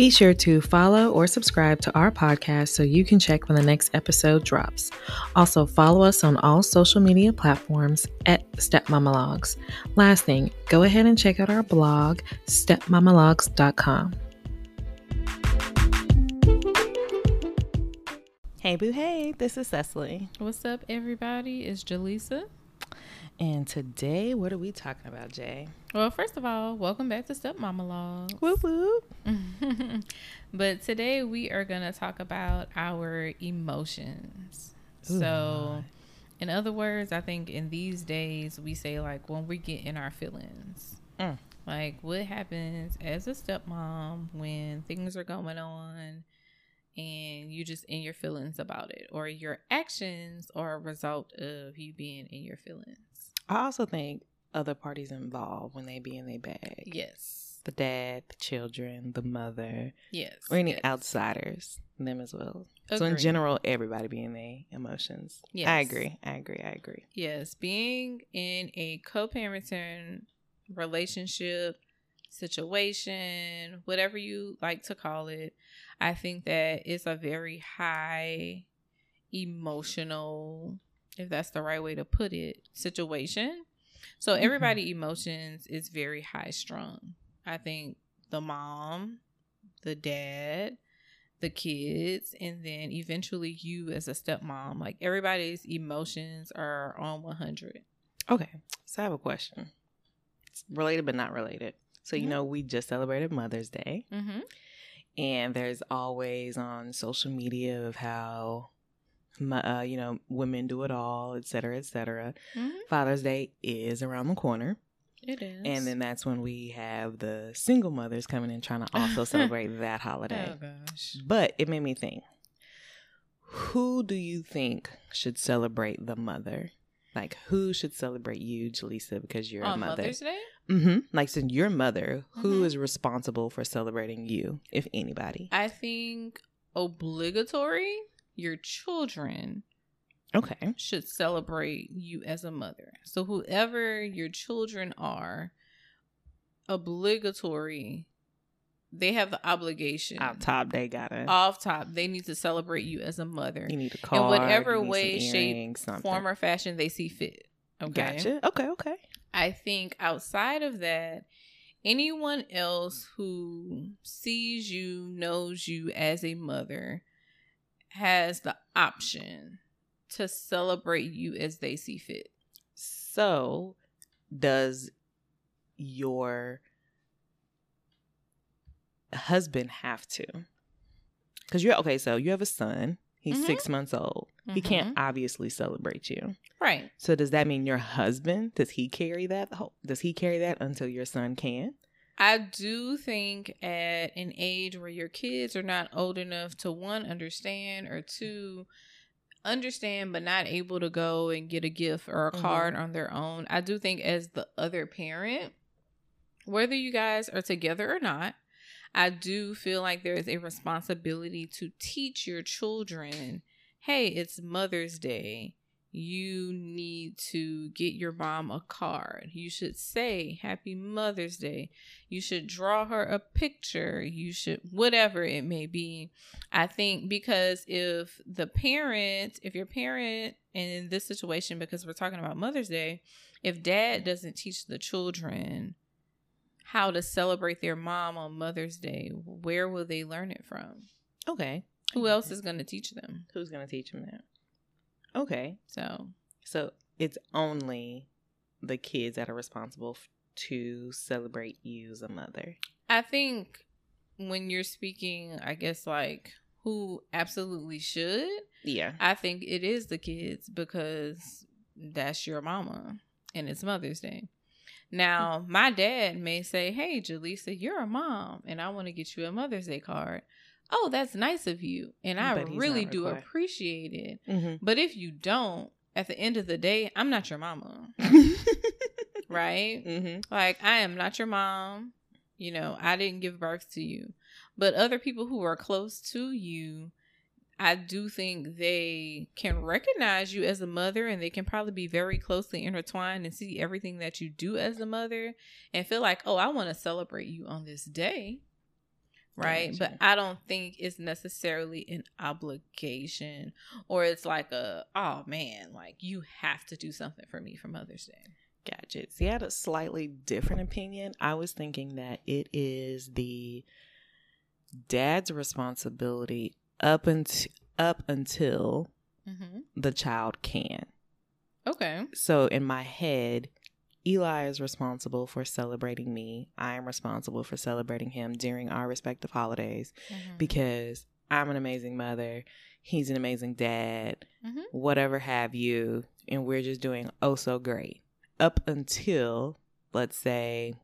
Be sure to follow or subscribe to our podcast so you can check when the next episode drops. Also, follow us on all social media platforms at Stepmamalogs. Last thing, go ahead and check out our blog, stepmamalogs.com. Hey, boo, hey, this is Cecily. What's up, everybody? It's Jaleesa. And today, what are we talking about, Jay? Well, first of all, welcome back to Stepmama Logs. Whoop whoop. but today we are going to talk about our emotions. Ooh. So, in other words, I think in these days we say like when we get in our feelings. Mm. Like what happens as a stepmom when things are going on and you just in your feelings about it or your actions are a result of you being in your feelings. I also think other parties involved when they be in their bag. Yes. The dad, the children, the mother, Yes. or any yes. outsiders, them as well. So in general, everybody be in their emotions. Yes. I agree. I agree. I agree. Yes, being in a co-parenting relationship, situation, whatever you like to call it, I think that it's a very high emotional, if that's the right way to put it, situation. So Mhm. everybody emotions is very high strung. I think the mom, the dad, the kids, and then eventually you as a stepmom, like everybody's emotions are on 100. Okay. So I have a question. It's related but not related. So, you Mhm. know, we just celebrated Mother's Day. Mm-hmm. and there's always on social media of how my, uh, you know women do it all et cetera et cetera Mm-hmm. father's day is around the corner It is. and then that's when we have the single mothers coming in trying to also celebrate that holiday oh gosh. but it made me think who do you think should celebrate the mother like who should celebrate you Jaleesa because you're a mother Mother's Day? mm-hmm. like since you're mother who Mhm. is responsible for celebrating you if anybody I think obligatory, your children okay should celebrate you as a mother. So whoever your children are, obligatory, they have the obligation. Off top, they gotta. Off top, they need to celebrate you as a mother you need a card. whatever you need some way, shape, something. form, or fashion they see fit. Okay. Gotcha. Okay. Okay. I think outside of that, anyone else who sees you, knows you as a mother, has the option to celebrate you as they see fit. So, does your husband have to? Because you're okay. So you have a son. He's Mhm. six months old. He can't obviously celebrate you. Right. So does that mean your husband? Does he carry that? whole- Does he carry that until your son can? I do think at an age where your kids are not old enough to one understand or two understand but not able to go and get a gift or a Mhm. card on their own. I do think as the other parent, whether you guys are together or not, I do feel like there is a responsibility to teach your children, hey, it's Mother's Day. You need to get your mom a card. You should say Happy Mother's Day. You should draw her a picture. You should, whatever it may be. I think because if the parent, if your parent, and in this situation, because we're talking about Mother's Day, if dad doesn't teach the children how to celebrate their mom on Mother's Day, where will they learn it from? Okay. Who else is going to teach them? Who's gonna teach them that? Okay. So, So it's only the kids that are responsible f- to celebrate you as a mother. I think when you're speaking, I guess like who absolutely should, Yeah. I think it is the kids because that's your mama and it's Mother's Day. Now, my dad may say, Hey, Jaleesa, you're a mom and I want to get you a Mother's Day card. Oh, that's nice of you. And I really do required. appreciate it. Mm-hmm. But if you don't, at the end of the day, I'm not your mama, right? mm-hmm. Like, I am not your mom. You know, I didn't give birth to you. But other people who are close to you, I do think they can recognize you as a mother and they can probably be very closely intertwined and see everything that you do as a mother and feel like, oh, I want to celebrate you on this day. Right? Gotcha. But I don't think it's necessarily an obligation or it's like a oh man, like you have to do something for me for Mother's Day. Gotcha. See, I had a slightly different opinion. I was thinking that it is the dad's responsibility up until up until Mm-hmm. the child can. Okay. So in my head, Eli is responsible for celebrating me. I am responsible for celebrating him during our respective holidays Mhm. because I'm an amazing mother. He's an amazing dad, Mhm. whatever have you. And we're just doing oh so great. Up until, let's say,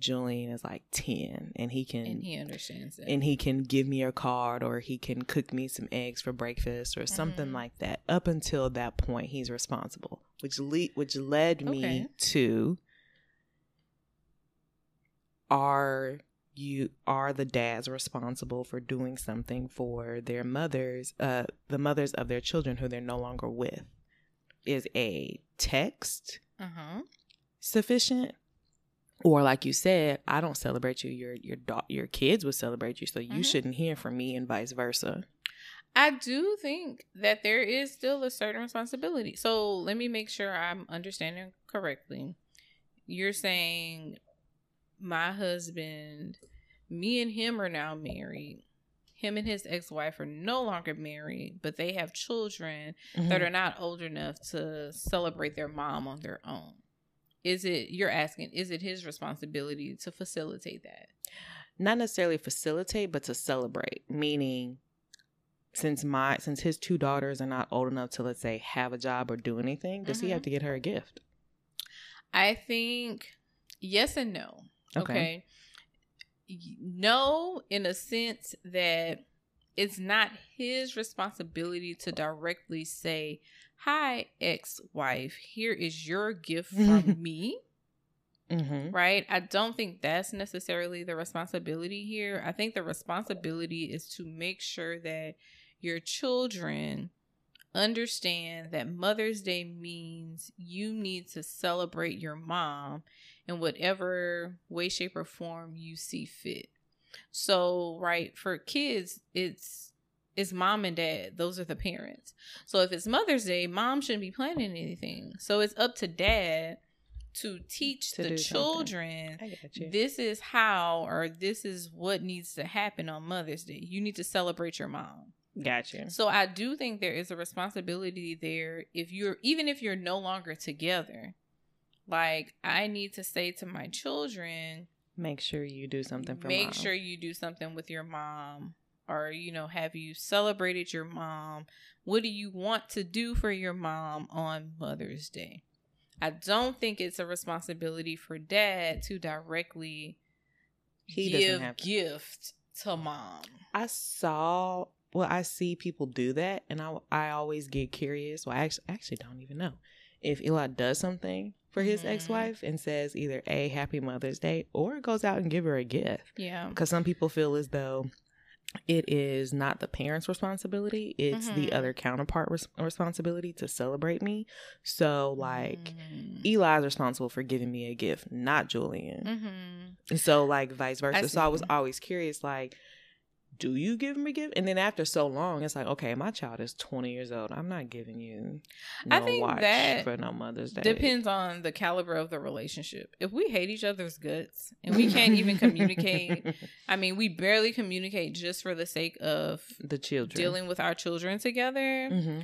Julian is like 10 and he can and he understands that. and he can give me a card or he can cook me some eggs for breakfast or something Mhm. like that. Up until that point, he's responsible, which le- which led me Okay. to are you are the dads responsible for doing something for their mothers, uh, the mothers of their children who they're no longer with? Is a text uh-huh. sufficient? Or like you said, I don't celebrate you. Your your da- your kids would celebrate you, so you Mhm. shouldn't hear from me, and vice versa. I do think that there is still a certain responsibility. So let me make sure I'm understanding correctly. You're saying my husband, me and him are now married. Him and his ex wife are no longer married, but they have children that Mhm. are not old enough to celebrate their mom on their own. Is it, you're asking, is it his responsibility to facilitate that? not necessarily facilitate, but to celebrate. Meaning, since my since his two daughters are not old enough to let's say have a job or do anything, does he have Mhm. to get her a gift? I think yes and no. Okay. Okay. No, in a sense that it's not his responsibility to directly say, Hi, ex wife, here is your gift from me. Mm-hmm. Right? I don't think that's necessarily the responsibility here. I think the responsibility is to make sure that your children understand that Mother's Day means you need to celebrate your mom in whatever way, shape, or form you see fit. So, right, for kids, it's it's mom and dad. Those are the parents. So if it's Mother's Day, mom shouldn't be planning anything. So it's up to dad to teach To the children I got you. this is how or this is what needs to happen on Mother's Day. You need to celebrate your mom. Gotcha. So I do think there is a responsibility there if you're even if you're no longer together. Like I need to say to my children, Make sure you do something for me. make mom. sure you do something with your mom or you know have you celebrated your mom? What do you want to do for your mom on Mother's Day? I don't think it's a responsibility for dad to directly He doesn't give have gift to mom. I saw, well, I see people do that, and I I always get curious. Well, I actually, actually don't even know if Eli does something for his Mhm. ex-wife and says either a Happy Mother's Day or goes out and give her a gift. Yeah. Because some people feel as though it is not the parent's responsibility; it's the Mhm. other counterpart res- responsibility to celebrate me. So, like. Mhm. Eli's responsible for giving me a gift, not Julian. Mhm. So like vice versa. see. So I was always curious, like, do you give him a gift? And then after so long, it's like, okay, my child is twenty years old. I'm not giving you no I think watch that for no Mother's Day. Depends on the caliber of the relationship. If we hate each other's guts and we can't even communicate, I mean, we barely communicate just for the sake of the children dealing with our children together. hmm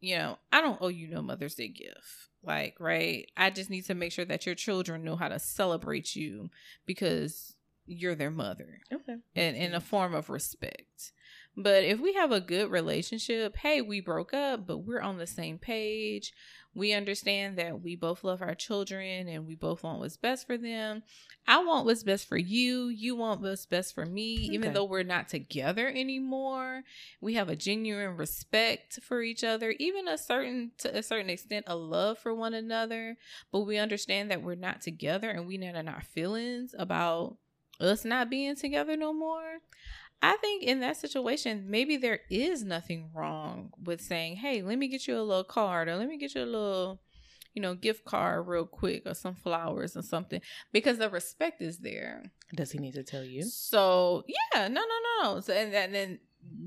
You know, I don't owe you no Mother's Day gift. Like, right? I just need to make sure that your children know how to celebrate you because you're their mother. Okay. and in a form of respect. But if we have a good relationship, hey, we broke up, but we're on the same page. We understand that we both love our children and we both want what's best for them. I want what's best for you. You want what's best for me. Even though we're not together anymore, we have a genuine respect for each other, even a certain to a certain extent a love for one another. But we understand that we're not together and we not in our feelings about us not being together no more. I think in that situation, maybe there is nothing wrong with saying, "Hey, let me get you a little card, or let me get you a little, you know, gift card real quick or some flowers or something because the respect is there. Does he need to tell you? So yeah, no, no, no. So and, and then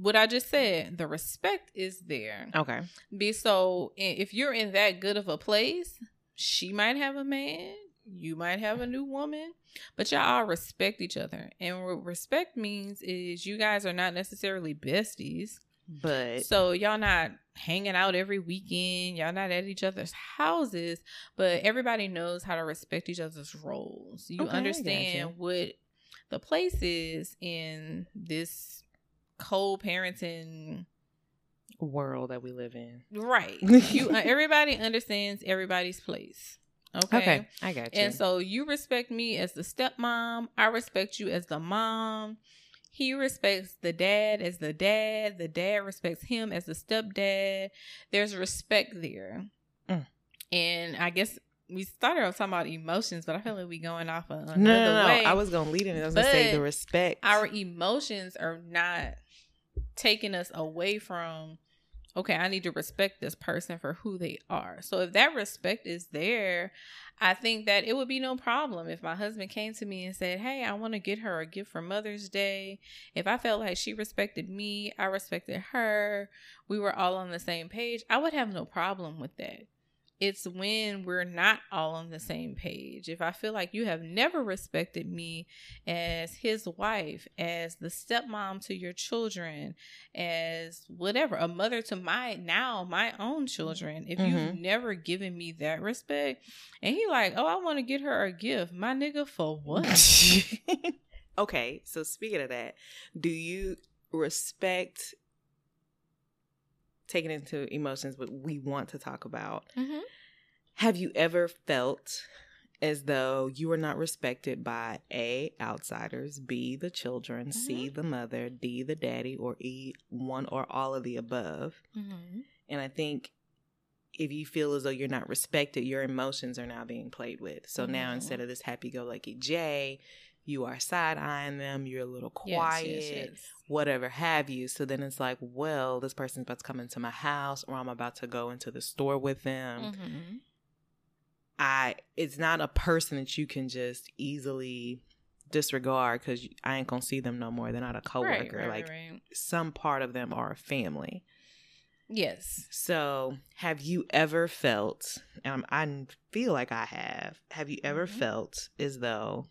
what I just said, the respect is there. Okay. Be so if you're in that good of a place, she might have a man, you might have a new woman, but y'all all respect each other. And what respect means is you guys are not necessarily besties. But So y'all not hanging out every weekend, y'all not at each other's houses, but everybody knows how to respect each other's roles. You Okay, understand what the place is in this co-parenting world that we live in. right. you uh, everybody understands everybody's place. Okay. Okay. I got you. And so you respect me as the stepmom. I respect you as the mom. He respects the dad as the dad. The dad respects him as the stepdad. There's respect there. Mm. And I guess we started off talking about emotions, but I feel like we going off no, another no, no. way. I was gonna lead in. I was gonna say the respect. Our emotions are not taking us away from okay, I need to respect this person for who they are. So if that respect is there, I think that it would be no problem if my husband came to me and said, Hey, I want to get her a gift for Mother's Day. If I felt like she respected me, I respected her, we were all on the same page, I would have no problem with that. It's when we're not all on the same page. If I feel like you have never respected me as his wife, as the stepmom to your children, as whatever, a mother to my now my own children. If you've mm-hmm. never given me that respect, and he like, oh, I want to get her a gift, my nigga, for what? okay, so speaking of that, do you respect taking into emotions what we want to talk about? Mhm. Have you ever felt as though you were not respected by A, outsiders, B, the children, C, the mother, D, the daddy, or E, one or all of the above? Mhm. And I think if you feel as though you're not respected, your emotions are now being played with. So now Mhm. instead of this happy go lucky Jay, you are side eyeing them, you're a little quiet, yes, yes. whatever have you. So then it's like, well, this person's about to come into my house or I'm about to go into the store with them. Mhm. I it's not a person that you can just easily disregard because I ain't gonna see them no more. They're not a coworker. Right, right, like right. some part of them are a family. Yes. So, have you ever felt, and I feel like I have, have you ever Mhm. felt as though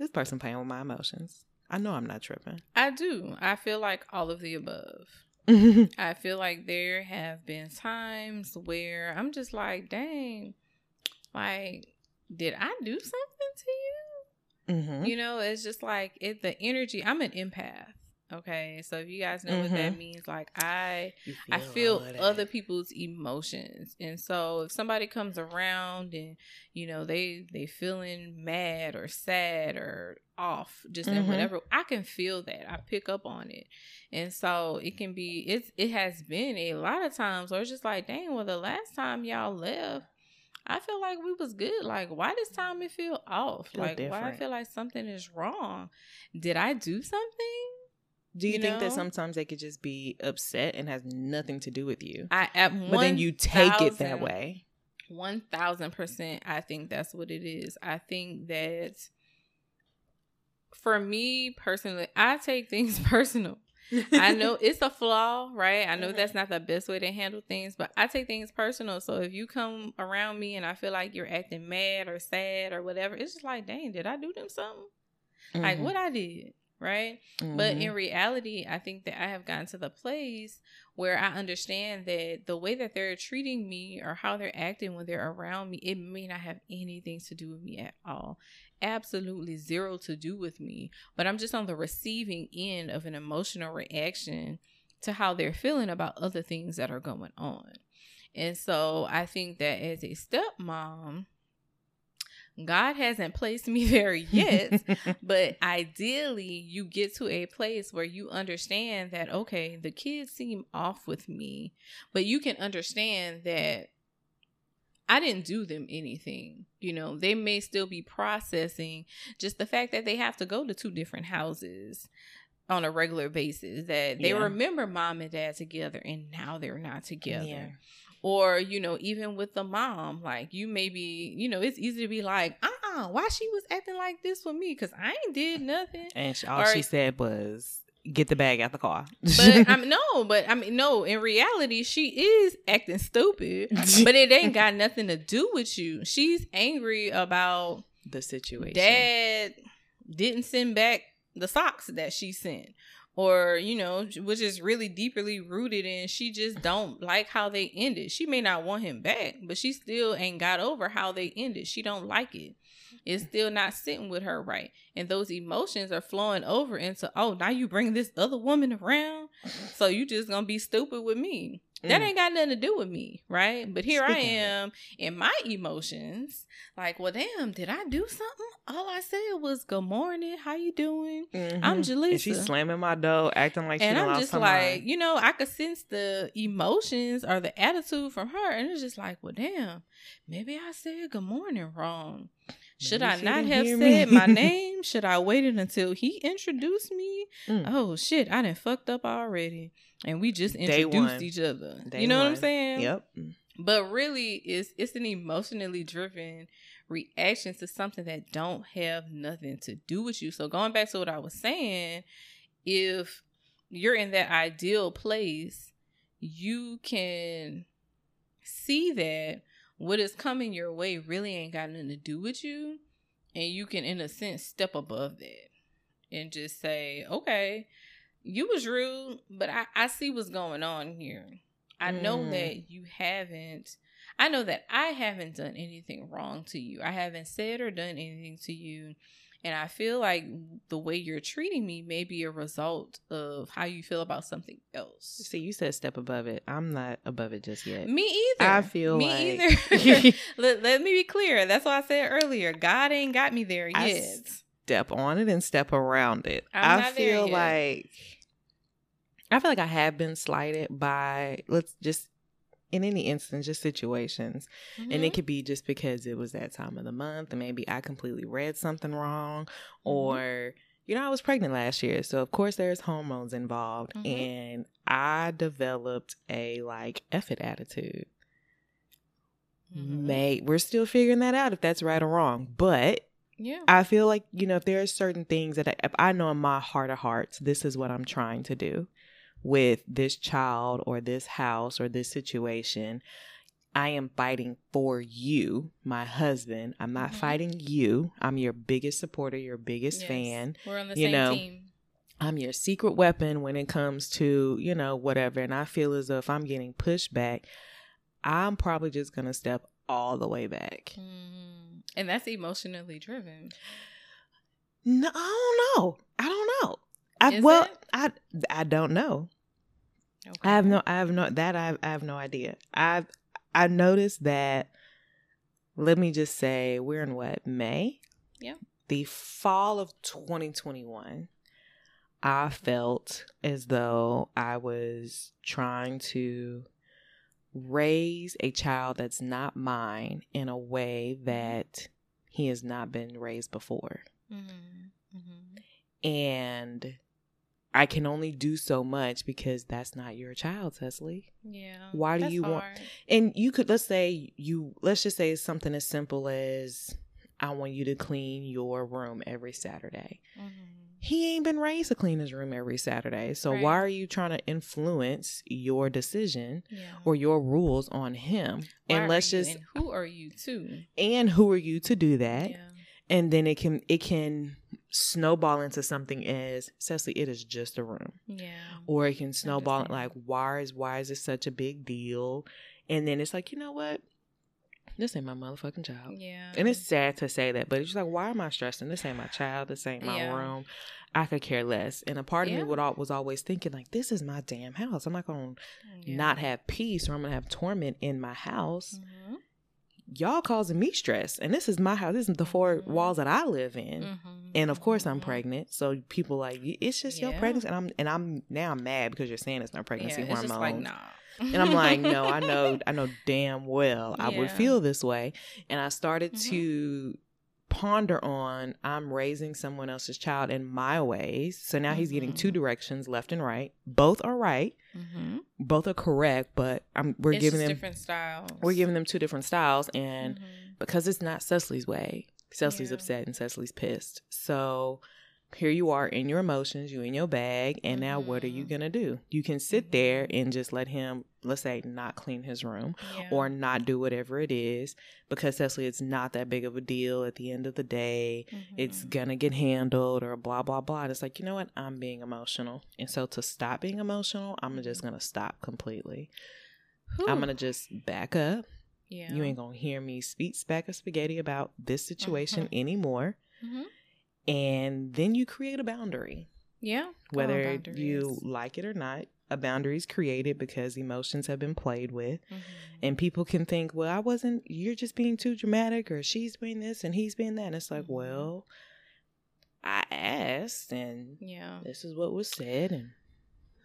this person playing with my emotions? I know I'm not tripping. I do. I feel like all of the above. I feel like there have been times where I'm just like, dang, like, did I do something to you? hmm You know, it's just like it the energy. I'm an empath. Okay. So if you guys know what that Mhm. means, like I I feel other people's emotions. And so if somebody comes around and you know they they feeling mad or sad or off just in Mhm. whatever, I can feel that. I pick up on it. And so it can be it's it has been a lot of times where it's just like, dang, well the last time y'all left I feel like we was good. Like, why this time it feel off? Feel like, why I feel like something is wrong? Did I do something? Do you, you think that sometimes they could just be upset and has nothing to do with you? I at but then you take it that way. One thousand percent. I think that's what it is. I think that for me personally, I take things personal. I know it's a flaw, right? I know Mhm. that's not the best way to handle things, but I take things personal. So if you come around me and I feel like you're acting mad or sad or whatever, it's just like, dang, did I do them something? Like Mhm. what I did, right? But Mhm. in reality, I think that I have gotten to the place where I understand that the way that they're treating me or how they're acting when they're around me, it may not have anything to do with me at all. Absolutely zero to do with me. But I'm just on the receiving end of an emotional reaction to how they're feeling about other things that are going on. And so I think that as a stepmom, God hasn't placed me there yet. But ideally, you get to a place where you understand that, okay, the kids seem off with me, but you can understand that I didn't do them anything. You know, they may still be processing just the fact that they have to go to two different houses on a regular basis, that they Yeah. remember mom and dad together and now they're not together Yeah. Or you know even with the mom like you may be you know it's easy to be like uh-uh why she was acting like this with me because i ain't did nothing And she, all Or- she said was, "Get the bag out the car." but i mean no but i mean no in reality she is acting stupid but it ain't got nothing to do with you she's angry about the situation. dad didn't send back the socks that she sent or you know which is really deeply rooted in she just don't like how they ended. She may not want him back but she still ain't got over how they ended. She don't like it. It's still not sitting with her right. And those emotions are flowing over into oh now you bring this other woman around? So you just gonna be stupid with me. That Mm. ain't got nothing to do with me right? But here i Speaking it. am in my emotions like well damn did i do something all i said was good morning how you doing Mhm. I'm And she's slamming my door, acting like she and i'm just like mind. you know i could sense the emotions or the attitude from her and it's just like well damn maybe i said good morning wrong should Maybe I not have said me. my name? Should I waited until he introduced me? Mm. Oh shit, I done fucked up already. And we just introduced each other. Day you know what I'm saying? Yep. but really it's it's an emotionally driven reaction to something that don't have nothing to do with you so going back to what i was saying if you're in that ideal place you can see that what is coming your way really ain't got nothing to do with you and you can in a sense step above that and just say okay you was rude but i, I see what's going on here I know Mm. that you haven't. I know that I haven't done anything wrong to you. I haven't said or done anything to you. And I feel like the way you're treating me may be a result of how you feel about something else. See, you said step above it. I'm not above it just yet. Me either. I feel me like- either. let, let me be clear. That's what I said earlier. God ain't got me there I yet. step on it and step around it. I'm I feel like I feel like I have been slighted by let's just in any instance, just situations. And Mm-hmm. it could be just because it was that time of the month and maybe I completely read something wrong Mm-hmm. or you know, I was pregnant last year, so of course there's hormones involved Mhm. and I developed a like F it attitude. Mhm. May we're still figuring that out if that's right or wrong. But yeah. I feel like, you know, if there are certain things that I, if I know in my heart of hearts, this is what I'm trying to do with this child or this house or this situation, I am fighting for you, my husband. I'm not Mhm. fighting you. I'm your biggest supporter, your biggest Yes. fan. We're on the you same know, team. I'm your secret weapon when it comes to, you know, whatever. And I feel as though if I'm getting pushed back, I'm probably just going to step all the way back. Mm. And that's emotionally driven. No, I don't know. I don't know. I Is well, it? I I don't know. Okay. I have no I have no that I have, I have no idea. I've I noticed that let me just say we're in what, May? Yeah. The fall of 2021 I felt as though I was trying to raise a child that's not mine in a way that he has not been raised before Mm-hmm. Mm-hmm. and I can only do so much because that's not your child, Cecily. Yeah. Why do you want- hard. And you could let's say you let's just say something as simple as I want you to clean your room every Saturday. Mhm. He ain't been raised to clean his room every Saturday. So Right. why are you trying to influence your decision Yeah. or your rules on him? Why and let's just and who are you too? and who are you to do that? Yeah. And then it can it can snowball into something as Cecily, it is just a room. Yeah. or it can snowball like why is why is this such a big deal and then it's like you know what this ain't my motherfucking child Yeah. and it's sad to say that but it's just like why am i stressing this ain't my child this ain't my Yeah. room i could care less and a part of Yeah. me would al- was always thinking like this is my damn house i'm not gonna Yeah. not have peace or i'm gonna have torment in my house Mhm. Y'all causing me stress and this is my house this is the 4 Mhm. walls that i live in Mhm. and of course I'm Mhm. pregnant, so people like it's just your pregnancy, and I'm and I'm now I'm mad because you're saying it's not pregnancy yeah, hormones, it's just like nah. and I'm like, no, I know, I know damn well I would feel this way, and I started Mhm. to ponder on I'm raising someone else's child in my ways. So now he's getting two Mhm. directions, left and right. Both are right. Mm-hmm. Both are correct, but I'm we're it's giving them different styles. we're giving them two different styles and Mhm. because it's not Cecily's way. Cecily's Yeah. upset and Cecily's pissed. So here you are in your emotions, you in your bag, and now what are you Mhm. gonna do? You can sit there and just let him, let's say, not clean his room Yeah. or not do whatever it is because Cecily, it's not that big of a deal at the end of the day. It's Mhm. gonna get handled or blah blah blah. And it's like, you know what? I'm being emotional. And so to stop being emotional, I'm just gonna stop completely. I'm gonna just back up. Yeah. You ain't gonna hear me speak spack of spaghetti about this situation anymore. Mhm. And then you create a boundary. Yeah. Whether you like it or not, a boundary is created because emotions have been played with. Mhm. And people can think, well, I wasn't, you're just being too dramatic, or she's being this and he's being that. And it's like, Mhm. well, I asked, and Yeah. this is what was said, and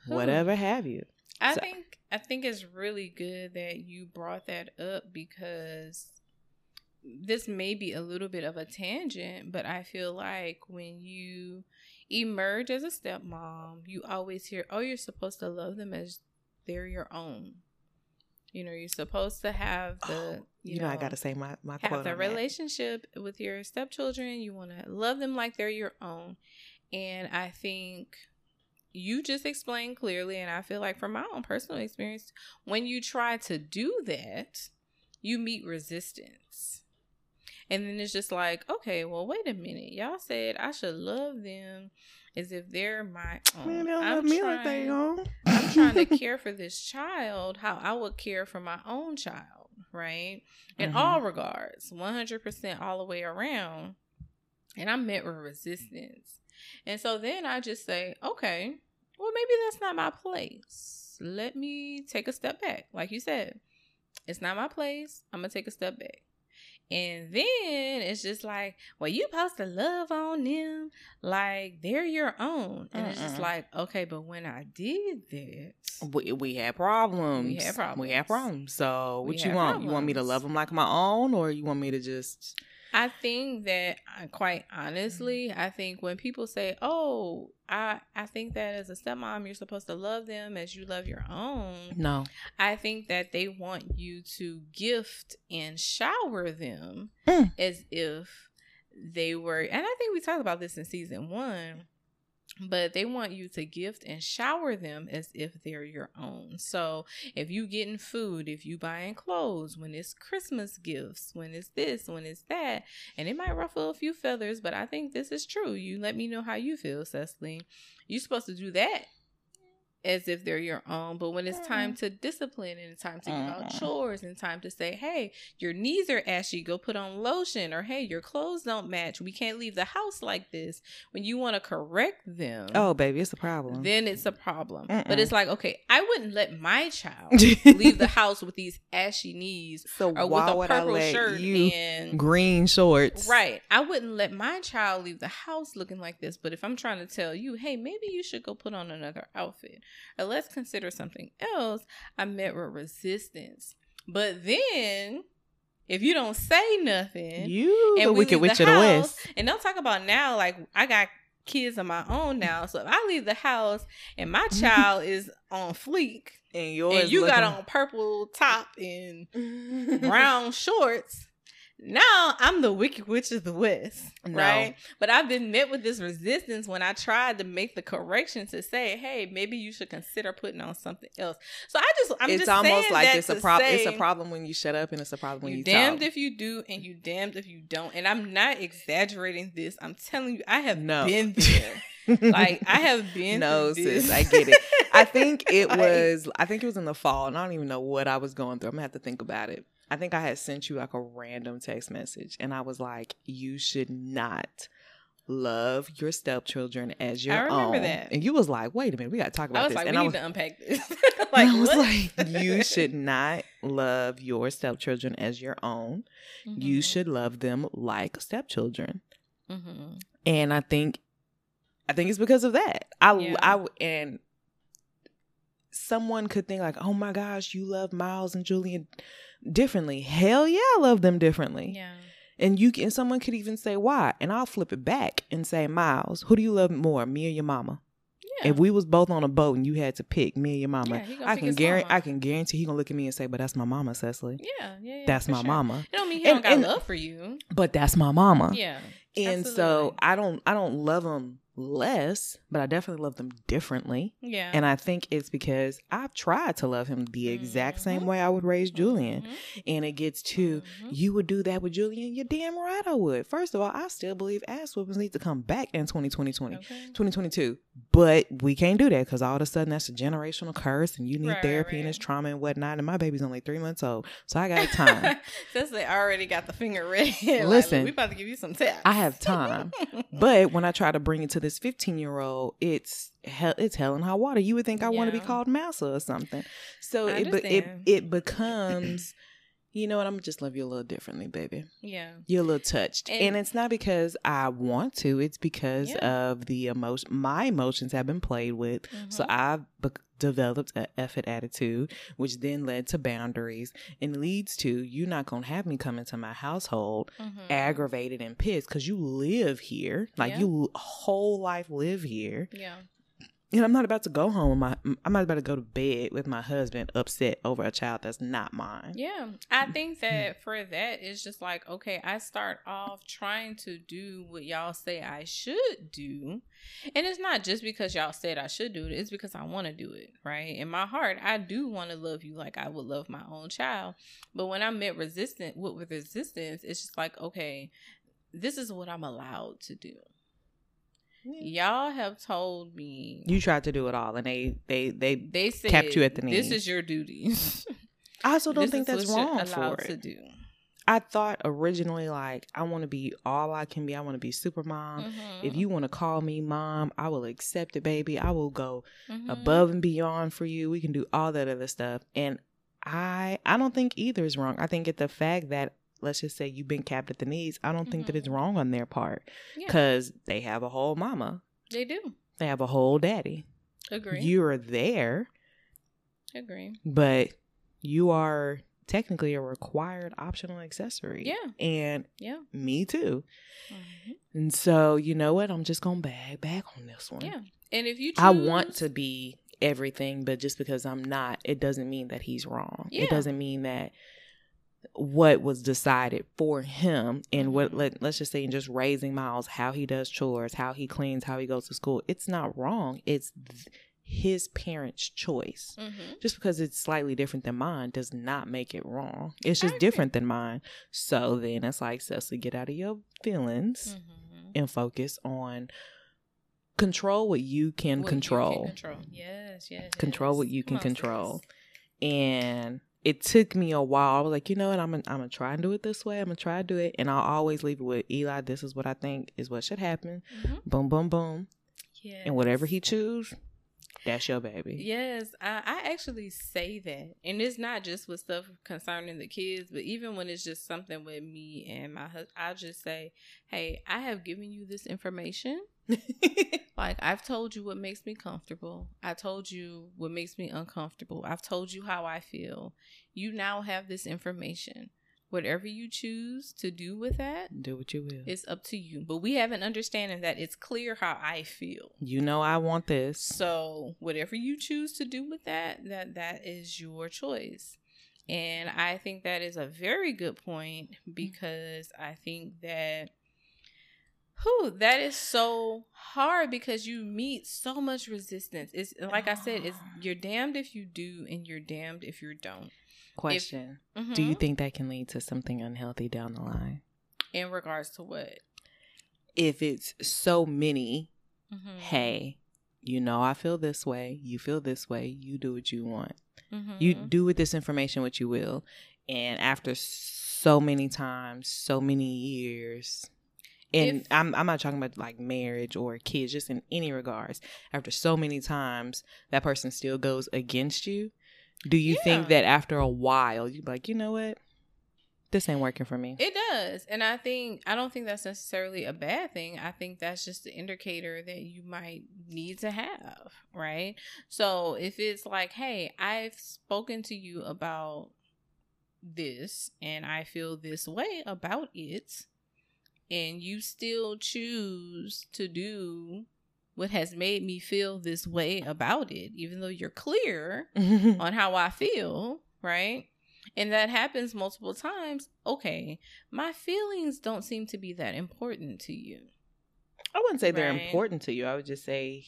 whatever have you. I So- think I think it's really good that you brought that up because this may be a little bit of a tangent, but I feel like when you emerge as a stepmom, you always hear, "Oh, you're supposed to love them as they're your own." You know, you're supposed to have the Oh, you, know, I got to say my, my quote have the on that. relationship with your stepchildren. You want to love them like they're your own. And I think you just explained clearly, and I feel like from my own personal experience, when you try to do that, you meet resistance. And then it's just like, okay, well, wait a minute. Y'all said I should love them as if they're my own. Man, they don't I'm love me like they trying- own. I'm trying to care for this child how I would care for my own child, right? In Mhm. all regards, 100% all the way around. And I'm met with resistance. And so then I just say, okay, well, maybe that's not my place. Let me take a step back. Like you said, it's not my place. I'm going to take a step back. And then it's just like, well, you supposed to love on them like they're your own. And it's just like, okay, but when I did that, We, we had problems. We had problems. We had problems. So what you want? You want me to love them like my own, or you want me to just? I think that uh, quite honestly, I think when people say, "Oh, I I think that as a stepmom you're supposed to love them as you love your own." No. I think that they want you to gift and shower them Mm. as if they were and I think we talked about this in season 1 but they want you to gift and shower them as if they're your own. So if you getting food, if you buying clothes, when it's Christmas gifts, when it's this, when it's that, and it might ruffle a few feathers, but I think this is true. You let me know how you feel, Cecily. You're supposed to do that as if they're your own. But when it's time mm-hmm. to discipline and it's time to give out mm-hmm. chores and time to say, hey, your knees are ashy, go put on lotion, or hey, your clothes don't match. We can't leave the house like this. When you want to correct them, Oh, baby, it's a problem. then it's a problem. Mm-mm. But it's like, okay, I wouldn't let my child leave the house with these ashy knees so or with a would I purple let shirt you and green shorts? Right. I wouldn't let my child leave the house looking like this. But if I'm trying to tell you, hey, maybe you should go put on another outfit or let's consider something else, I met with resistance. But then if you don't say nothing, You and we wicked leave witch of the west. and don't talk about now, like I got kids of my own now. So if I leave the house and my child is on fleek And yours and you got on purple top and brown shorts. Now I'm the wicked witch of the west, No. right? But I've been met with this resistance when I tried to make the correction to say, "Hey, maybe you should consider putting on something else." So I just, I'm it's just almost like it's a problem. It's a problem when you shut up, and it's a problem when You you, damned talk. if you do, and you damned if you don't. And I'm not exaggerating this. I'm telling you, I have No. been there. like I have been. no, sis, I get it. I think it Like, was. I think it was in the fall, and I don't even know what I was going through. I'm gonna have to think about it. I think I had sent you like a random text message, and I was like, "You should not." Love your stepchildren as your I remember own. that. and you was like, "Wait a minute, we got to talk about I was this." like, and we I need was, to unpack this. like, I was like, "You should not love your stepchildren as your own. You Mhm. should love them like stepchildren." Mhm. and I think I think it's because of that. I Yeah. I and someone could think like, "Oh my gosh, you love Miles and Julian differently." Hell yeah, I love them differently. Yeah. And you can someone could even say why, and I'll flip it back and say, Miles, who do you love more, me or your mama? Yeah. If we was both on a boat and you had to pick me or your mama, Yeah, I can guarantee. I can guarantee he gonna look at me and say, "But that's my mama, Cecily. yeah, yeah, yeah, that's my sure. mama. It don't mean he And- don't got and- love for you. But that's my mama." Yeah, and absolutely. so I don't I don't love them less, but I definitely love them differently. yeah. And I think it's because I've tried to love him the exact same Mhm. way I would raise Julian. Mhm. And it gets to Mhm. you would do that with Julian. You're damn right I would. First of all, I still believe ass whoopings need to come back in 2020, Okay. 2022. But we can't do that because all of a sudden that's a generational curse and you need Right, therapy right. and it's trauma and whatnot. And my baby's only three months old. So I got time. Since they already got the finger ready. Listen, look, we about to give you some tips. I have time. But when I try to bring it to this 15 year old, it's hell, it's hell and high water. You would think I want to be called Massa or something. So it, it it becomes, you know what? I'm gonna just love you a little differently, baby. yeah. You're a little touched, and, And- it's not because I want to. It's because Yeah. of the emotion. My emotions have been played with, so Mhm. I've developed an effort attitude, which then led to boundaries and leads to you not gonna have me come into my household Mhm. aggravated and pissed because you live here, like Yeah. you whole life live here, Yeah. And I'm not about to go home. with My I'm not about to go to bed with my husband upset over a child that's not mine. Yeah. I mm. think that for that, it's just like, okay, I start off trying to do what y'all say I should do. And it's not just because y'all said I should do it, it's because I want to do it, right? In my heart, I do want to love you like I would love my own child. But when I met resistant with, with resistance, it's just like, okay, this is what I'm allowed to do. Y'all have told me You tried to do it all, and they they they. they said kept you at the This is your duty. I also don't This think that's wrong for it. to do. I thought originally like I want to be all I can be. I want to be super mom. If Mhm. you want to call me mom, I will accept it, baby. I will go Mhm. above and beyond for you. We can do all that other stuff. And I I don't think either is wrong. I think it's the fact that let's just say you've been capped at the knees. I don't think that it's Mhm. wrong on their part Yeah. because they have a whole mama. They do. They have a whole daddy. Agree. You're there, Agree. but you are technically a required optional accessory. Yeah. And Yeah. me too. Mhm. And so, you know what? I'm just to bag back on this one. Yeah. And if you choose, I want to be everything, but just because I'm not, it doesn't mean that he's wrong. Yeah. It doesn't mean that what was decided for him and what Mhm. let, let's just say in just raising Miles, how he does chores, how he cleans, how he goes to school, it's not wrong. It's th- his parents' choice. Mhm. Just because it's slightly different than mine does not make it wrong. It's just different than mine. So then it's like, Cecily, get out of your feelings Mhm. and focus on control what you can What you control. control. Yes. Yes. Control yes. what you can Come on, control. And it took me a while. I was like, you know what? I'm gonna, I'm gonna try and do it this way. I'm gonna try to do it, and I'll always leave it with Eli. This is what I think is what should happen. Mhm. Boom, boom, boom, Yes. and whatever he choose, that's your baby. Yes, I, I actually say that, and it's not just with stuff concerning the kids, but even when it's just something with me and my husband, I just say, "Hey, I have given you this information. Like I've told you what makes me comfortable. I told you what makes me uncomfortable. I've told you how I feel. You now have this information. Whatever you choose to do with that, do what you will. it's up to you. But we have an understanding that it's clear how I feel. you know I want this. So whatever you choose to do with that, that that is your choice. And I think that is a very good point because I think that who that is so hard because you meet so much resistance. It's like I said, it's ah. you're damned if you do and you're damned if you don't. Question: Do you Mhm. think that can lead to something unhealthy down the line? in regards to what? If it's so many Mhm. hey, you know I feel this way, you feel this way, you do what you want. Mhm. You do with this information what you will. And after so many times, so many years, and If- I'm I'm not talking about like marriage or kids, just in any regards. After so many times, that person still goes against you. Do you think that after a while, you be like, you know what, this ain't working for me? It does. And I think I don't think that's necessarily a bad thing. I think that's just the indicator that you might need to have, right? So if it's like, "Hey, I've spoken to you about this and I feel this way about it, and you still choose to do what has made me feel this way about it, even though you're clear on how I feel, right? And that happens multiple times. Okay, my feelings don't seem to be that important to you. I wouldn't say they're important to you. I would just say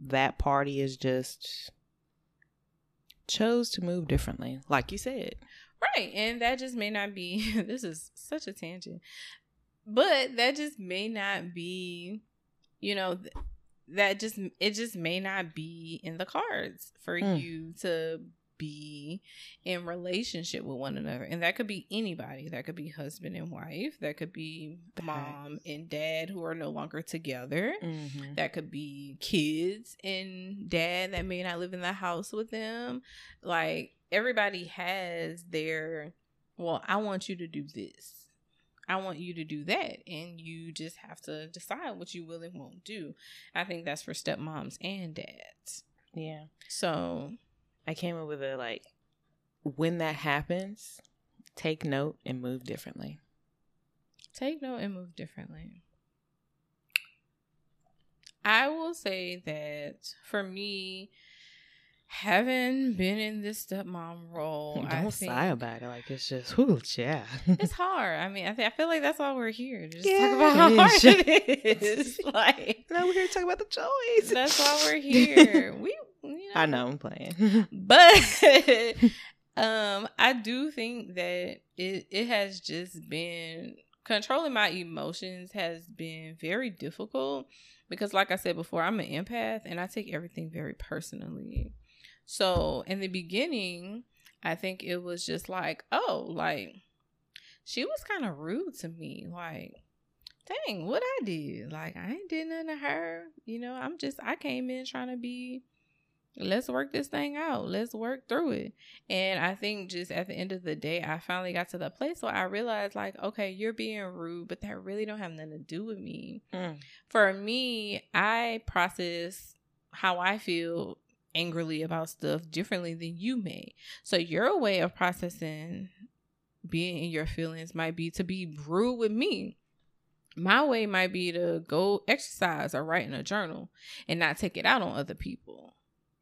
that party is just chose to move differently, like you said. Right. And that just may not be, this is such a tangent, but that just may not be, you know, th- that just, it just may not be in the cards for Mm. you to be in relationship with one another. And that could be anybody. That could be husband and wife. That could be mom and dad who are no longer together. Mm-hmm. That could be kids and dad that may not live in the house with them. Like everybody has their, well, I want you to do this. I want you to do that. And you just have to decide what you will and won't do. I think that's for stepmoms and dads. Yeah. So, I came up with a like, when that happens, take note and move differently. take note and move differently. I will say that for me, having been in this stepmom role, I Don't think sigh about it. Like it's just, whoo, yeah. it's hard. I mean, I, th- I feel like that's why we're here to just Yeah, talk about how hard it is. Like no, we're here to talk about the choice. that's why we're here. We, you know, I know I'm playing. but um i do think that it it has just been controlling my emotions has been very difficult because like i said before i'm an empath and i take everything very personally so in the beginning i think it was just like oh like she was kind of rude to me like dang what i did like i ain't did nothing to her you know i'm just i came in trying to be let's work this thing out. Let's work through it. And I think just at the end of the day, I finally got to the place where I realized, like, okay, you're being rude, but that really don't have nothing to do with me. Mm. For me, I process how I feel angrily about stuff differently than you may. So your way of processing being in your feelings might be to be rude with me. My way might be to go exercise or write in a journal and not take it out on other people.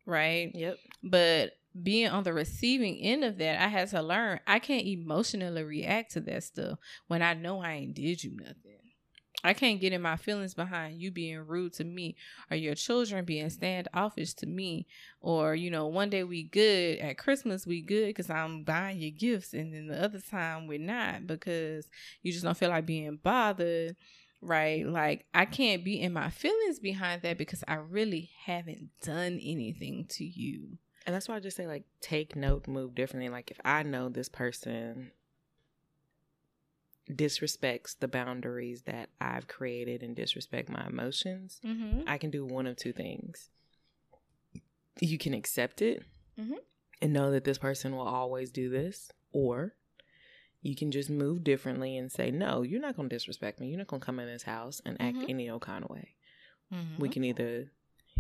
Right? Yep. But being on the receiving end of that, I had to learn I can't emotionally react to that stuff when I know I ain't did you nothing. I can't get in my feelings behind you being rude to me or your children being standoffish to me or you know one day we good at Christmas we good because I'm buying you gifts and then the other time we're not because you just don't feel like being bothered right like I can't be in my feelings behind that because I really haven't done anything to you And that's why I just say like take note, move differently. Like if I know this person disrespects the boundaries that I've created and disrespect my emotions, mm-hmm. I can do one of two things. You can accept it Mhm. and know that this person will always do this, or you can just move differently and say, No, you're not going to disrespect me. You're not going to come in this house and act Mhm. any old kind of way. Mm-hmm. We can either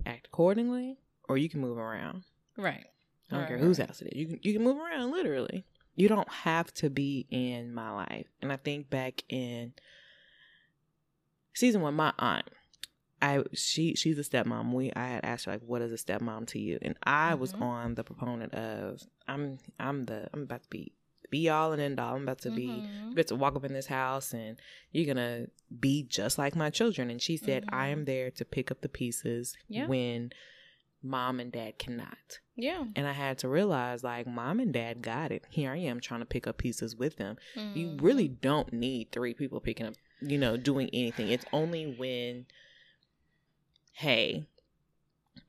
act accordingly or you can move around. right I don't Right, care right, whose house it is. You can you can move around literally. You don't have to be in my life. And I think back in season one, my aunt, I she she's a stepmom. We I had asked her like, what is a stepmom to you? And I was Mhm. on the proponent of I'm I'm the I'm about to be be all and end all. I'm about to be Mhm. about to walk up in this house and you're gonna be just like my children. And she said, I am there to pick up the pieces Yeah. when mom and dad cannot. yeah And I had to realize, like, mom and dad got it. Here I am trying to pick up pieces with them. You Mhm. really don't need three people picking up, you know, doing anything. It's only when, hey,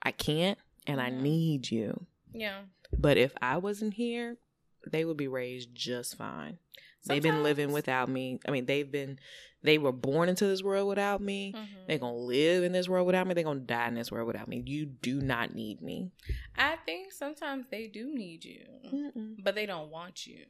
I can't and I Mhm. need you. yeah But if I wasn't here, they would be raised just fine. They've been living without me. I mean, they've been, they were born into this world without me. Mhm. They're going to live in this world without me. They're going to die in this world without me. You do not need me. I think sometimes they do need you, Mm-mm. but they don't want you.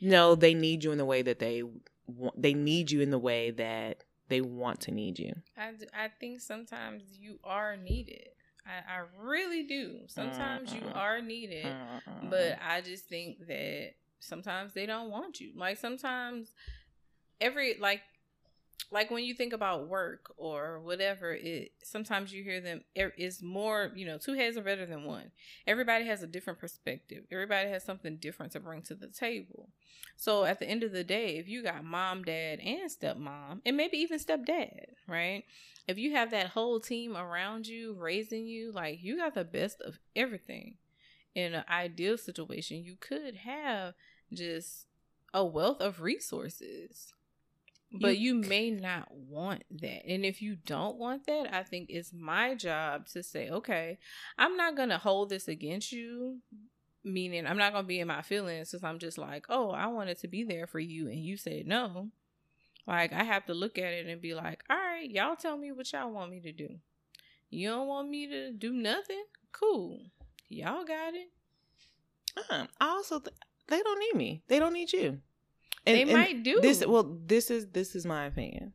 No, they need you in the way that they want. They need you in the way that they want to need you. I, d- I think sometimes you are needed. I, I really do. Sometimes you Mm-mm. are needed, Uh-uh. but I just think that sometimes they don't want you. Like sometimes every like like when you think about work or whatever it sometimes you hear them er, it's more you know two heads are better than one. Everybody has a different perspective. Everybody has something different to bring to the table. So at the end of the day if you got mom dad and stepmom and maybe even stepdad right? If you have that whole team around you raising you like you got the best of everything. In an ideal situation you could have just a wealth of resources but you, you may not want that. And if you don't want that, I think it's my job to say, okay, I'm not going to hold this against you. Meaning, I'm not going to be in my feelings because I'm just like, oh, I wanted to be there for you. And you said no. Like, I have to look at it and be like, all right, y'all tell me what y'all want me to do. You don't want me to do nothing? Cool. Y'all got it. Uh, I also, th- they don't need me. They don't need you. And, they and might do this. Well, this is this is my opinion.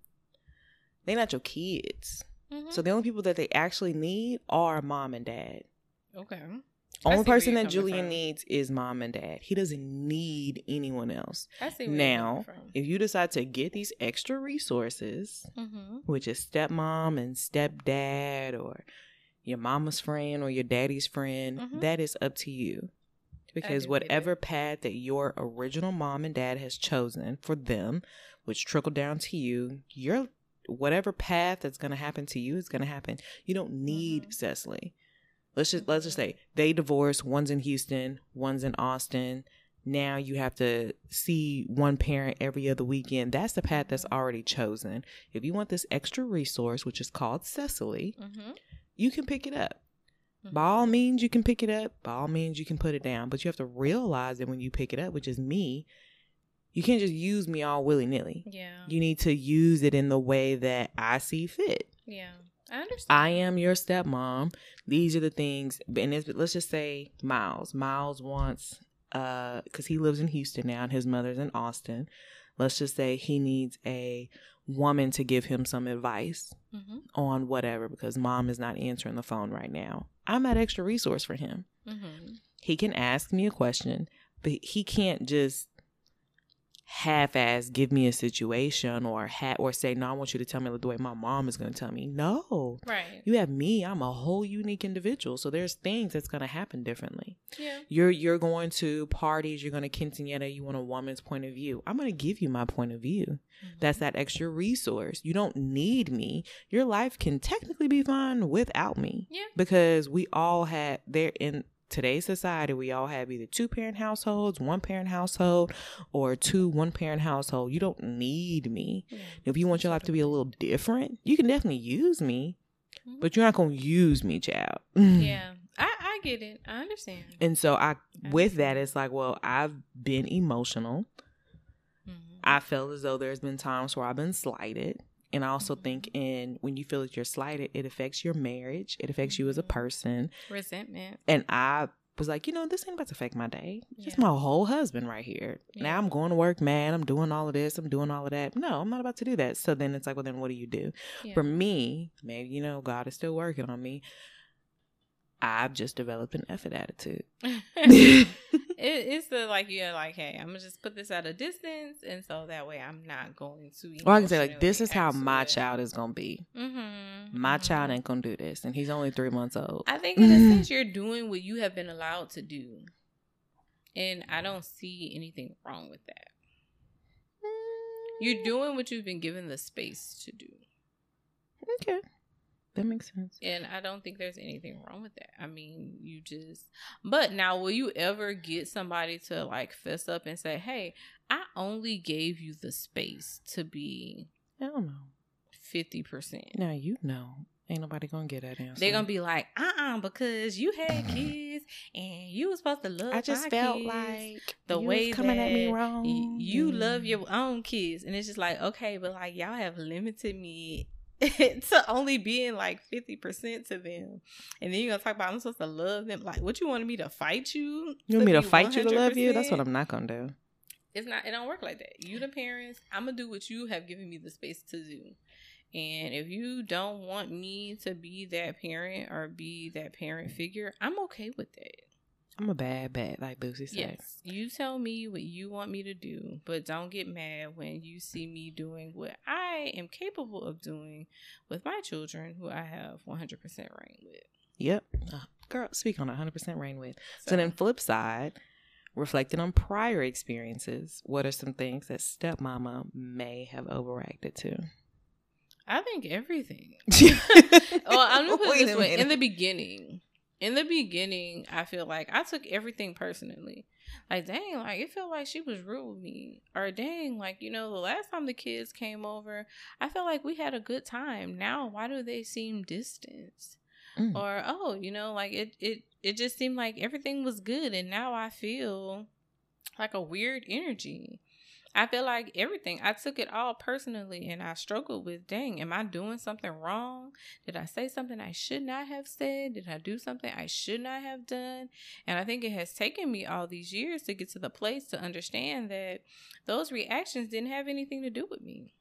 They're not your kids, mm-hmm. so the only people that they actually need are mom and dad. Okay. Only person that Julian from. needs is mom and dad. He doesn't need anyone else. I see. now, if you decide to get these extra resources, mm-hmm. which is stepmom and stepdad, or your mama's friend or your daddy's friend, mm-hmm. that is up to you because whatever path that your original mom and dad has chosen for them, which trickled down to you, your whatever path that's going to happen to you is going to happen. You don't need mm-hmm. Cecily. Let's just let's just say they divorced. One's in Houston, one's in Austin. Now you have to see one parent every other weekend. That's the path that's mm-hmm. already chosen. If you want this extra resource, which is called Cecily, mm-hmm. you can pick it up. Mm-hmm. By all means, you can pick it up. By all means, you can put it down. But you have to realize that when you pick it up, which is me, you can't just use me all willy nilly. Yeah. You need to use it in the way that I see fit. Yeah. I understand. I am your stepmom. These are the things. And let's just say Miles. Miles wants, uh, because he lives in Houston now and his mother's in Austin. Let's just say he needs a woman to give him some advice mm-hmm. on whatever because mom is not answering the phone right now. I'm that extra resource for him. Mm-hmm. He can ask me a question, but he can't just half-ass give me a situation or ha- or say no i want you to tell me the way my mom is going to tell me. No. Right. You have me i'm a whole unique individual. So there's things that's going to happen differently. Yeah. You're you're going to parties you're going to quinceanera you want a woman's point of view. I'm going to give you my point of view. Mm-hmm. that's that extra resource. You don't need me. Your life can technically be fine without me. Yeah. Because we all had there in today's society, we all have either two parent households, one parent household, or two one parent household. You don't need me. Yeah. If you want your life to be a little different, you can definitely use me, mm-hmm. but you're not gonna use me, child. yeah, I, I get it. I understand. And so I, I with that, it's like, well, I've been emotional. Mm-hmm. I felt as though there's been times where I've been slighted. And I also think in when you feel that you're slighted, it affects your marriage. It affects you as a mm-hmm. person. Resentment. And I was like, you know, this ain't about to affect my day. It's my whole husband right here. Yeah. Now I'm going to work, man. I'm doing all of this. I'm doing all of that. No, I'm not about to do that. So then it's like, well, then what do you do? Yeah. For me, maybe, you know, God is still working on me. I've just developed an effort attitude. it, it's the like you're like, hey, I'm gonna just put this at a distance, and so that way I'm not going to. Or I can say like, this is how my child is gonna be. Mm-hmm, my mm-hmm. child ain't gonna do this, and he's only three months old. I think in a sense you're doing what you have been allowed to do, and I don't see anything wrong with that. You're doing what you've been given the space to do. Okay. That makes sense. And I don't think there's anything wrong with that. I mean, you just but now will you ever get somebody to like fess up and say, Hey, I only gave you the space to be I don't know. Fifty percent. Now you know. Ain't nobody gonna get that answer. They're gonna be like, uh uh-uh, uh because you had kids and you was supposed to love. I just felt like the way you're coming at me wrong. You love your own kids, and it's just like, okay, but like y'all have limited me to only being like 50% to them. And then you're going to talk about I'm supposed to love them. Like, what you wanted me to fight you? You want me to fight 100%? you to love you? That's what I'm not going to do. It's not, it don't work like that. You, the parents, I'm going to do what you have given me the space to do. And if you don't want me to be that parent or be that parent figure, I'm okay with that. I'm a bad bad, like Lucy said. Yes, you tell me what you want me to do, but don't get mad when you see me doing what I am capable of doing with my children, who I have 100% rein with. Yep. Uh, girl, speak on 100% rein with. So, then, flip side, reflecting on prior experiences, what are some things that stepmama may have overreacted to? I think everything. well, I'm gonna put it this way: in the beginning, in the beginning, I feel like I took everything personally. Like, dang, like it felt like she was rude with me, or dang, like you know, the last time the kids came over, I felt like we had a good time. Now, why do they seem distant? Mm. Or oh, you know, like it, it, it just seemed like everything was good, and now I feel like a weird energy. I feel like everything. I took it all personally and I struggled with dang, am I doing something wrong? Did I say something I should not have said? Did I do something I should not have done? And I think it has taken me all these years to get to the place to understand that those reactions didn't have anything to do with me.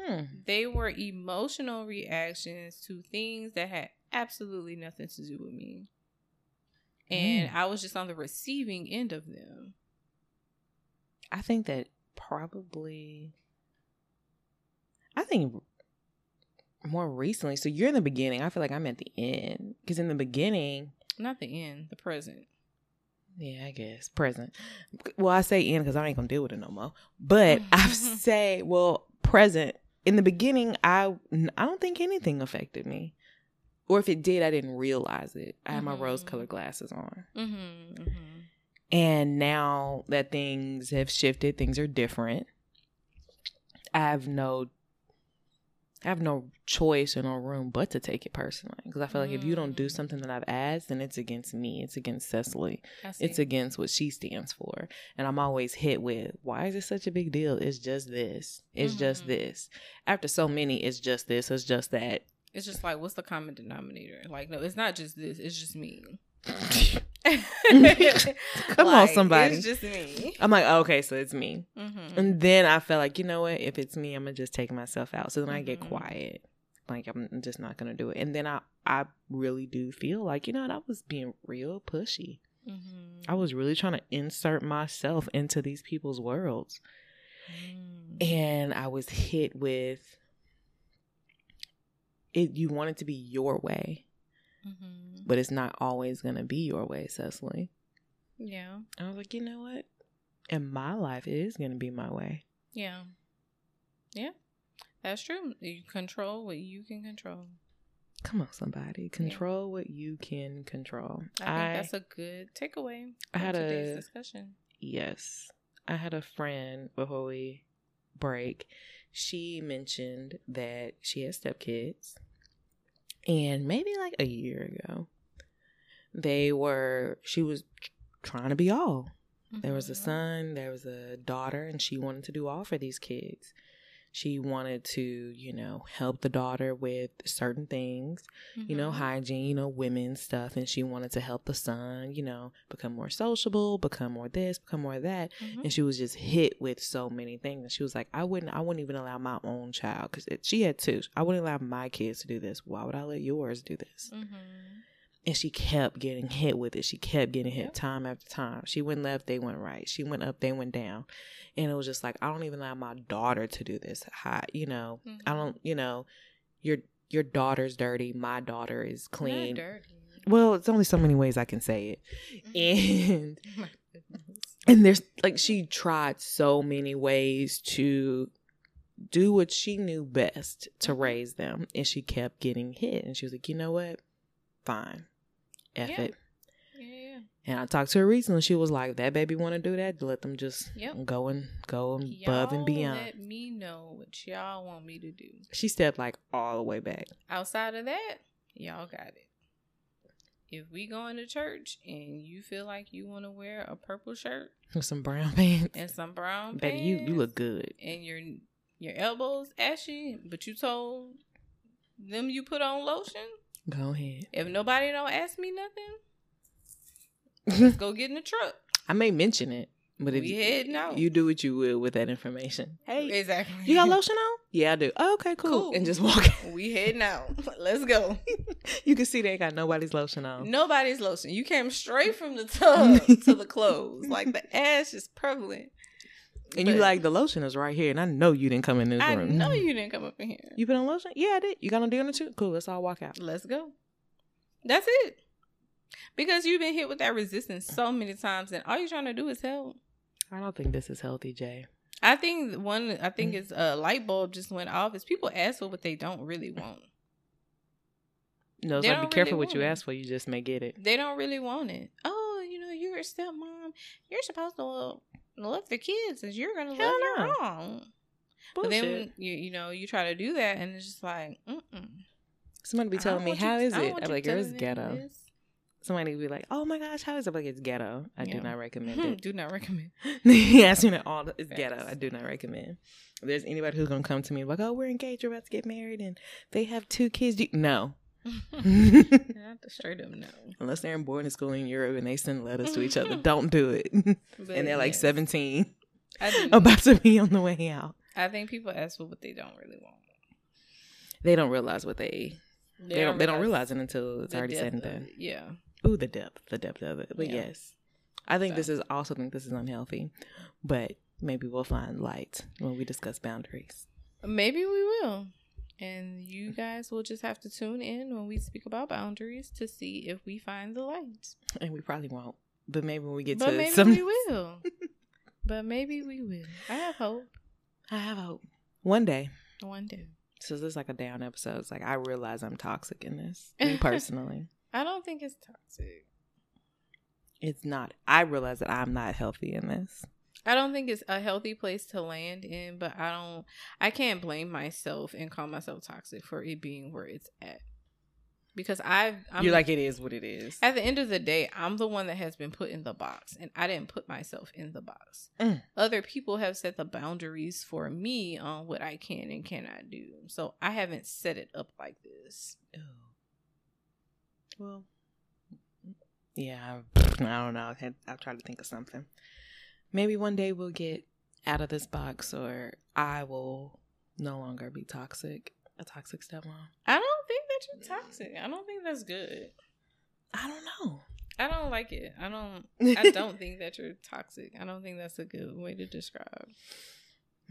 Mm. They were emotional reactions to things that had absolutely nothing to do with me. And Mm. I was just on the receiving end of them. I think that probably, I think more recently. So you're in the beginning. I feel like I'm at the end because in the beginning, Not the end, the present. yeah, I guess present. Well, I say end because I ain't gonna deal with it no more. But I say, well, present. In the beginning, I I don't think anything affected me, or if it did, I didn't realize it. I had my Mhm. rose-colored glasses on. Mm-hmm, mm-hmm. And now that things have shifted, things are different. I have no I have no choice or no room but to take it personally. Because I feel like if you don't do Mm. something that I've asked, then it's against me. It's against Cecily. It's against what she stands for. And I'm always hit with, why is it such a big deal? It's just this. It's just Mhm. this. After so many, it's just this. It's just that. It's just like, what's the common denominator? Like, no, it's not just this. It's just me. Come on, somebody. It's just me. I'm like, okay, so it's me. Mm-hmm. And then I felt like, you know what? If it's me, I'm gonna just take myself out. So then I get Mhm. quiet. Like I'm just not gonna do it. And then I, I really do feel like, you know, what? I was being real pushy. Mm-hmm. I was really trying to insert myself into these people's worlds, Mm. and I was hit with it. You want it to be your way, Mm-hmm. but it's not always gonna be your way, Cecily. Yeah. I was like, you know what? In my life, it is gonna be my way. Yeah. Yeah. That's true. You control what you can control. Come on, somebody. Control what you can control. I think that's a good takeaway I had today's a- discussion. yes. I had a friend before we break. She mentioned that she has stepkids. And maybe like a year ago, they were, she was trying to be all. There was a Mhm. son, there was a daughter, and she wanted to do all for these kids. She wanted to, you know, help the daughter with certain things, you know, Mhm. hygiene, you know, women's stuff. And she wanted to help the son, you know, become more sociable, become more this, become more that. Mhm. And she was just hit with so many things. And she was like, I wouldn't, I wouldn't even allow my own child because she had two. I wouldn't allow my kids to do this. Why would I let yours do this? Mhm. And she kept getting hit with it. She kept getting hit Yep. time after time. She went left, they went right. She went up, they went down. And it was just like, I don't even allow my daughter to do this. Hi, you know, I Mhm. don't, you know, your your daughter's dirty. My daughter is clean. Well, it's only so many ways I can say it. Mhm. And and there's like she tried so many ways to do what she knew best to Mhm. raise them. And she kept getting hit. And she was like, you know what? Fine. F Yeah. it. Yeah, yeah. And I talked to her recently. She was like, "That baby want to do that. Let them just Yep. go and go above and beyond." Let me know what y'all want me to do. She stepped like all the way back. Outside of that, y'all got it. If we going to church and you feel like you want to wear a purple shirt with some brown pants. and some brown Baby, you you look good. and your your elbows ashy, but you told them you put on lotion. Go ahead. If nobody don't ask me nothing, let's go get in the truck. I may mention it, But if we you, head out. you do what you will with that information. Hey, exactly. you got lotion on? Yeah, I do. Oh, okay, cool. Cool. And just walk. We head out. Let's go. you can see they ain't got nobody's lotion on. Nobody's lotion. You came straight from the tub to the clothes. Like the ash is prevalent. And you like the lotion is right here, and I know you didn't come in this I room. I know you didn't come up in here. You put on lotion? Yeah, I did. You got on deodorant too? Cool. Let's all walk out. Let's go. That's it. Because you've been hit with that resistance so many times, and all you're trying to do is help. I don't think this is healthy, Jay. I think one. I think mm. it's a light bulb just went off. Is people ask for what they don't really want. No, it's They like be careful really what you it. ask for. You just may get it. They don't really want it. Oh, you know, you're a stepmom. You're supposed to love the kids, and you're gonna Hell love your no. own. But Bullshit. then you you know you try to do that, and it's just like, mm-mm. Somebody be telling me, want you- "How is it?" I'm like, "Girl, it's ghetto." this. Somebody be like, "Oh my gosh, how is it?" I'm like, it's ghetto. I do not recommend it. Do not recommend. he asked me that all. The, it's ghetto. I do not recommend. If there's anybody who's gonna come to me like, "Oh, we're engaged. We're about to get married, and they have two kids," do no. Not the straight up no. Unless they're in boarding school in Europe and they send letters to each other, don't do it. But and they're like yes, 17, I, about to be on the way out. I think people ask for what they don't really want. They don't realize what they they, don't they don't realize it until it's already said and done. Yeah. Ooh, the depth, the depth of it. But Yeah. yes, I think So. this is also think this is unhealthy. But maybe we'll find light when we discuss boundaries. Maybe we will. And you guys will just have to tune in when we speak about boundaries to see if we find the light. And we probably won't. But maybe when we get But to maybe some, we will. but maybe we will. I have hope. I have hope. One day. One day. So this is like a down episode. It's like I realize I'm toxic in this. Me personally. I don't think it's toxic. It's not. I realize that I'm not healthy in this. I don't think it's a healthy place to land in, but I don't I can't blame myself and call myself toxic for it being where it's at. Because I've I'm You're like it is what it is. at the end of the day, I'm the one that has been put in the box and I didn't put myself in the box. Mm. Other people have set the boundaries for me on what I can and cannot do. So I haven't set it up like this. Well, yeah, I, I don't know. I had, I'll try to think of something. Maybe one day we'll get out of this box, or I will no longer be toxic. A toxic stepmom. I don't think that you're toxic. I don't think that's good. I don't know. I don't like it. I don't I don't think that you're toxic. I don't think that's a good way to describe.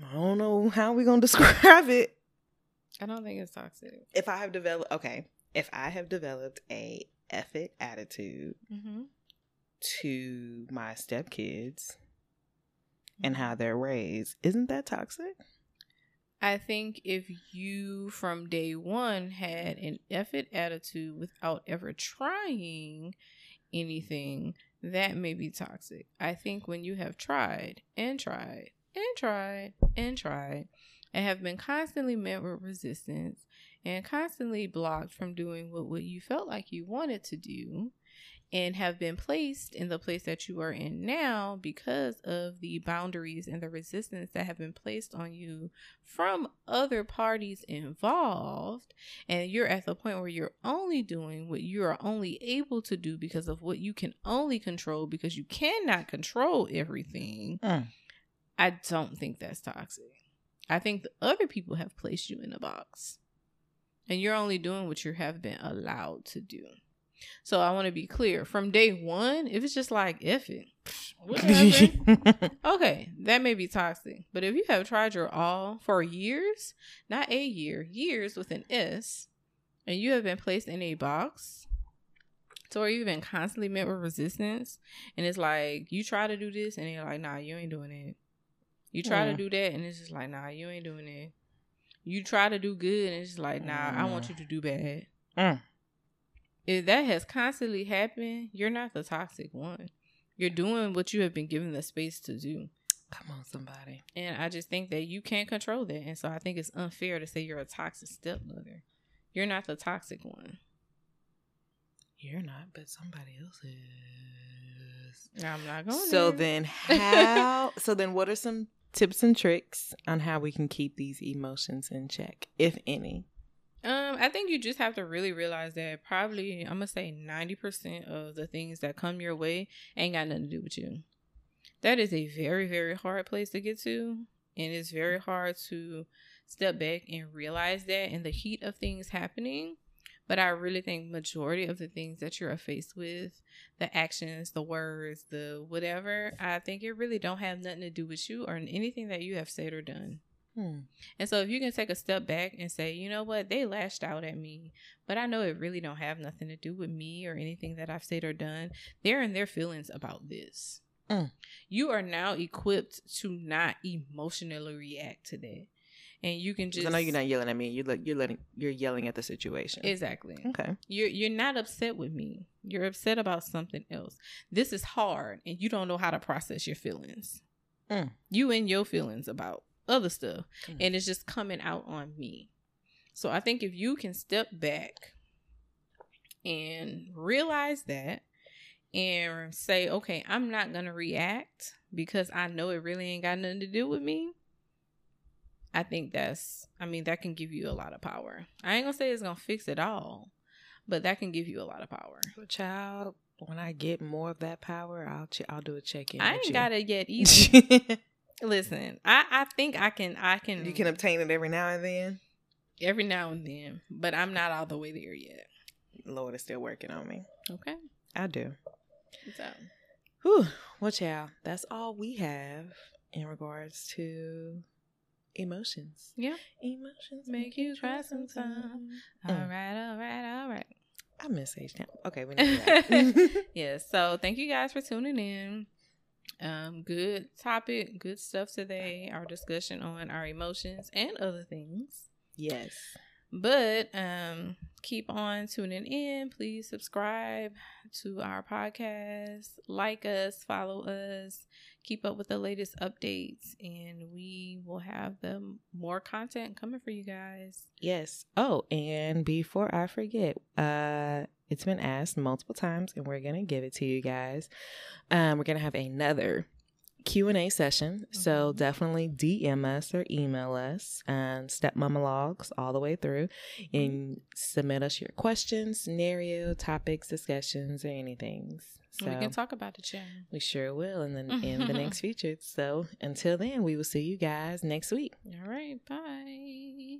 I don't know how we're gonna describe it. I don't think it's toxic. If I have developed, okay, if I have developed a effort attitude Mm-hmm. to my stepkids and how they're raised, isn't that toxic? I think if you from day one had an effort attitude without ever trying anything, that may be toxic. I think when you have tried and tried and tried and tried and have been constantly met with resistance and constantly blocked from doing what, what you felt like you wanted to do and have been placed in the place that you are in now because of the boundaries and the resistance that have been placed on you from other parties involved. And you're at the point where you're only doing what you are only able to do because of what you can only control because you cannot control everything. Mm. i don't think that's toxic. I think the other people have placed you in a box and you're only doing what you have been allowed to do so i want to be clear from day one if it's just like if it Okay, that may be toxic. But if you have tried your all for years, not a year, years with an S, and you have been placed in a box, so you've been constantly met with resistance, and it's like you try to do this, and they're like, nah, you ain't doing it. You try to Mm. do that, and it's just like, nah, you ain't doing it. You try to do good, and it's just like, nah, I want Mm. you to do bad. Mm. If that has constantly happened, you're not the toxic one. You're doing what you have been given the space to do. Come on, somebody. And I just think that you can't control that. And so I think it's unfair to say you're a toxic stepmother. You're not the toxic one. You're not, but somebody else is. I'm not going So there. then how so then what are some tips and tricks on how we can keep these emotions in check, if any? Um, I think you just have to really realize that probably I'm gonna say ninety percent of the things that come your way ain't got nothing to do with you. that is a very, very hard place to get to. And it's very hard to step back and realize that in the heat of things happening. But I really think majority of the things that you're faced with, the actions, the words, the whatever, I think it really don't have nothing to do with you or anything that you have said or done. Hmm. And so if you can take a step back and say, you know what, they lashed out at me, but I know it really don't have nothing to do with me or anything that I've said or done. They're in their feelings about this. Mm. You are now equipped to not emotionally react to that. And you can just I know you're not yelling at me. You're you're letting you're yelling at the situation. Exactly. okay. You're you're not upset with me. You're upset about something else. This is hard and you don't know how to process your feelings. Mm. You and your feelings about other stuff. Mm. And it's just coming out on me. So I think if you can step back and realize that and say, okay, I'm not going to react because I know it really ain't got nothing to do with me. I think that's, I mean, that can give you a lot of power. I ain't to say it's to fix it all, but that can give you a lot of power. Child, when I get more of that power, I'll ch- I'll do a check in. I ain't got it yet either. Listen, I, I think I can, I can, you can obtain it every now and then. every now and then, but I'm not all the way there yet. Lord is still working on me. Okay. I do. So, Whew. Well, child, that's all we have in regards to emotions. yeah. Emotions Make you try sometimes. All Mm. right, all right, all right. I miss H Town. Okay, we need that. yeah, so thank you guys for tuning in. Um, good topic, good stuff today. Our discussion on our emotions and other things. yes. But um, keep on tuning in. Please subscribe to our podcast, like us, follow us, keep up with the latest updates, and we will have the more content coming for you guys. Yes. Oh, and before I forget, uh, it's been asked multiple times, and we're going to give it to you guys. Um, we're going to have another Q&A session. Mm-hmm. So definitely DM us or email us and Stepmama Logs all the way through mm-hmm. and submit us your questions, scenario, topics, discussions, or anything. So we can talk about the yeah. We sure will and then in the next future. So until then, we will see you guys next week. All right. Bye.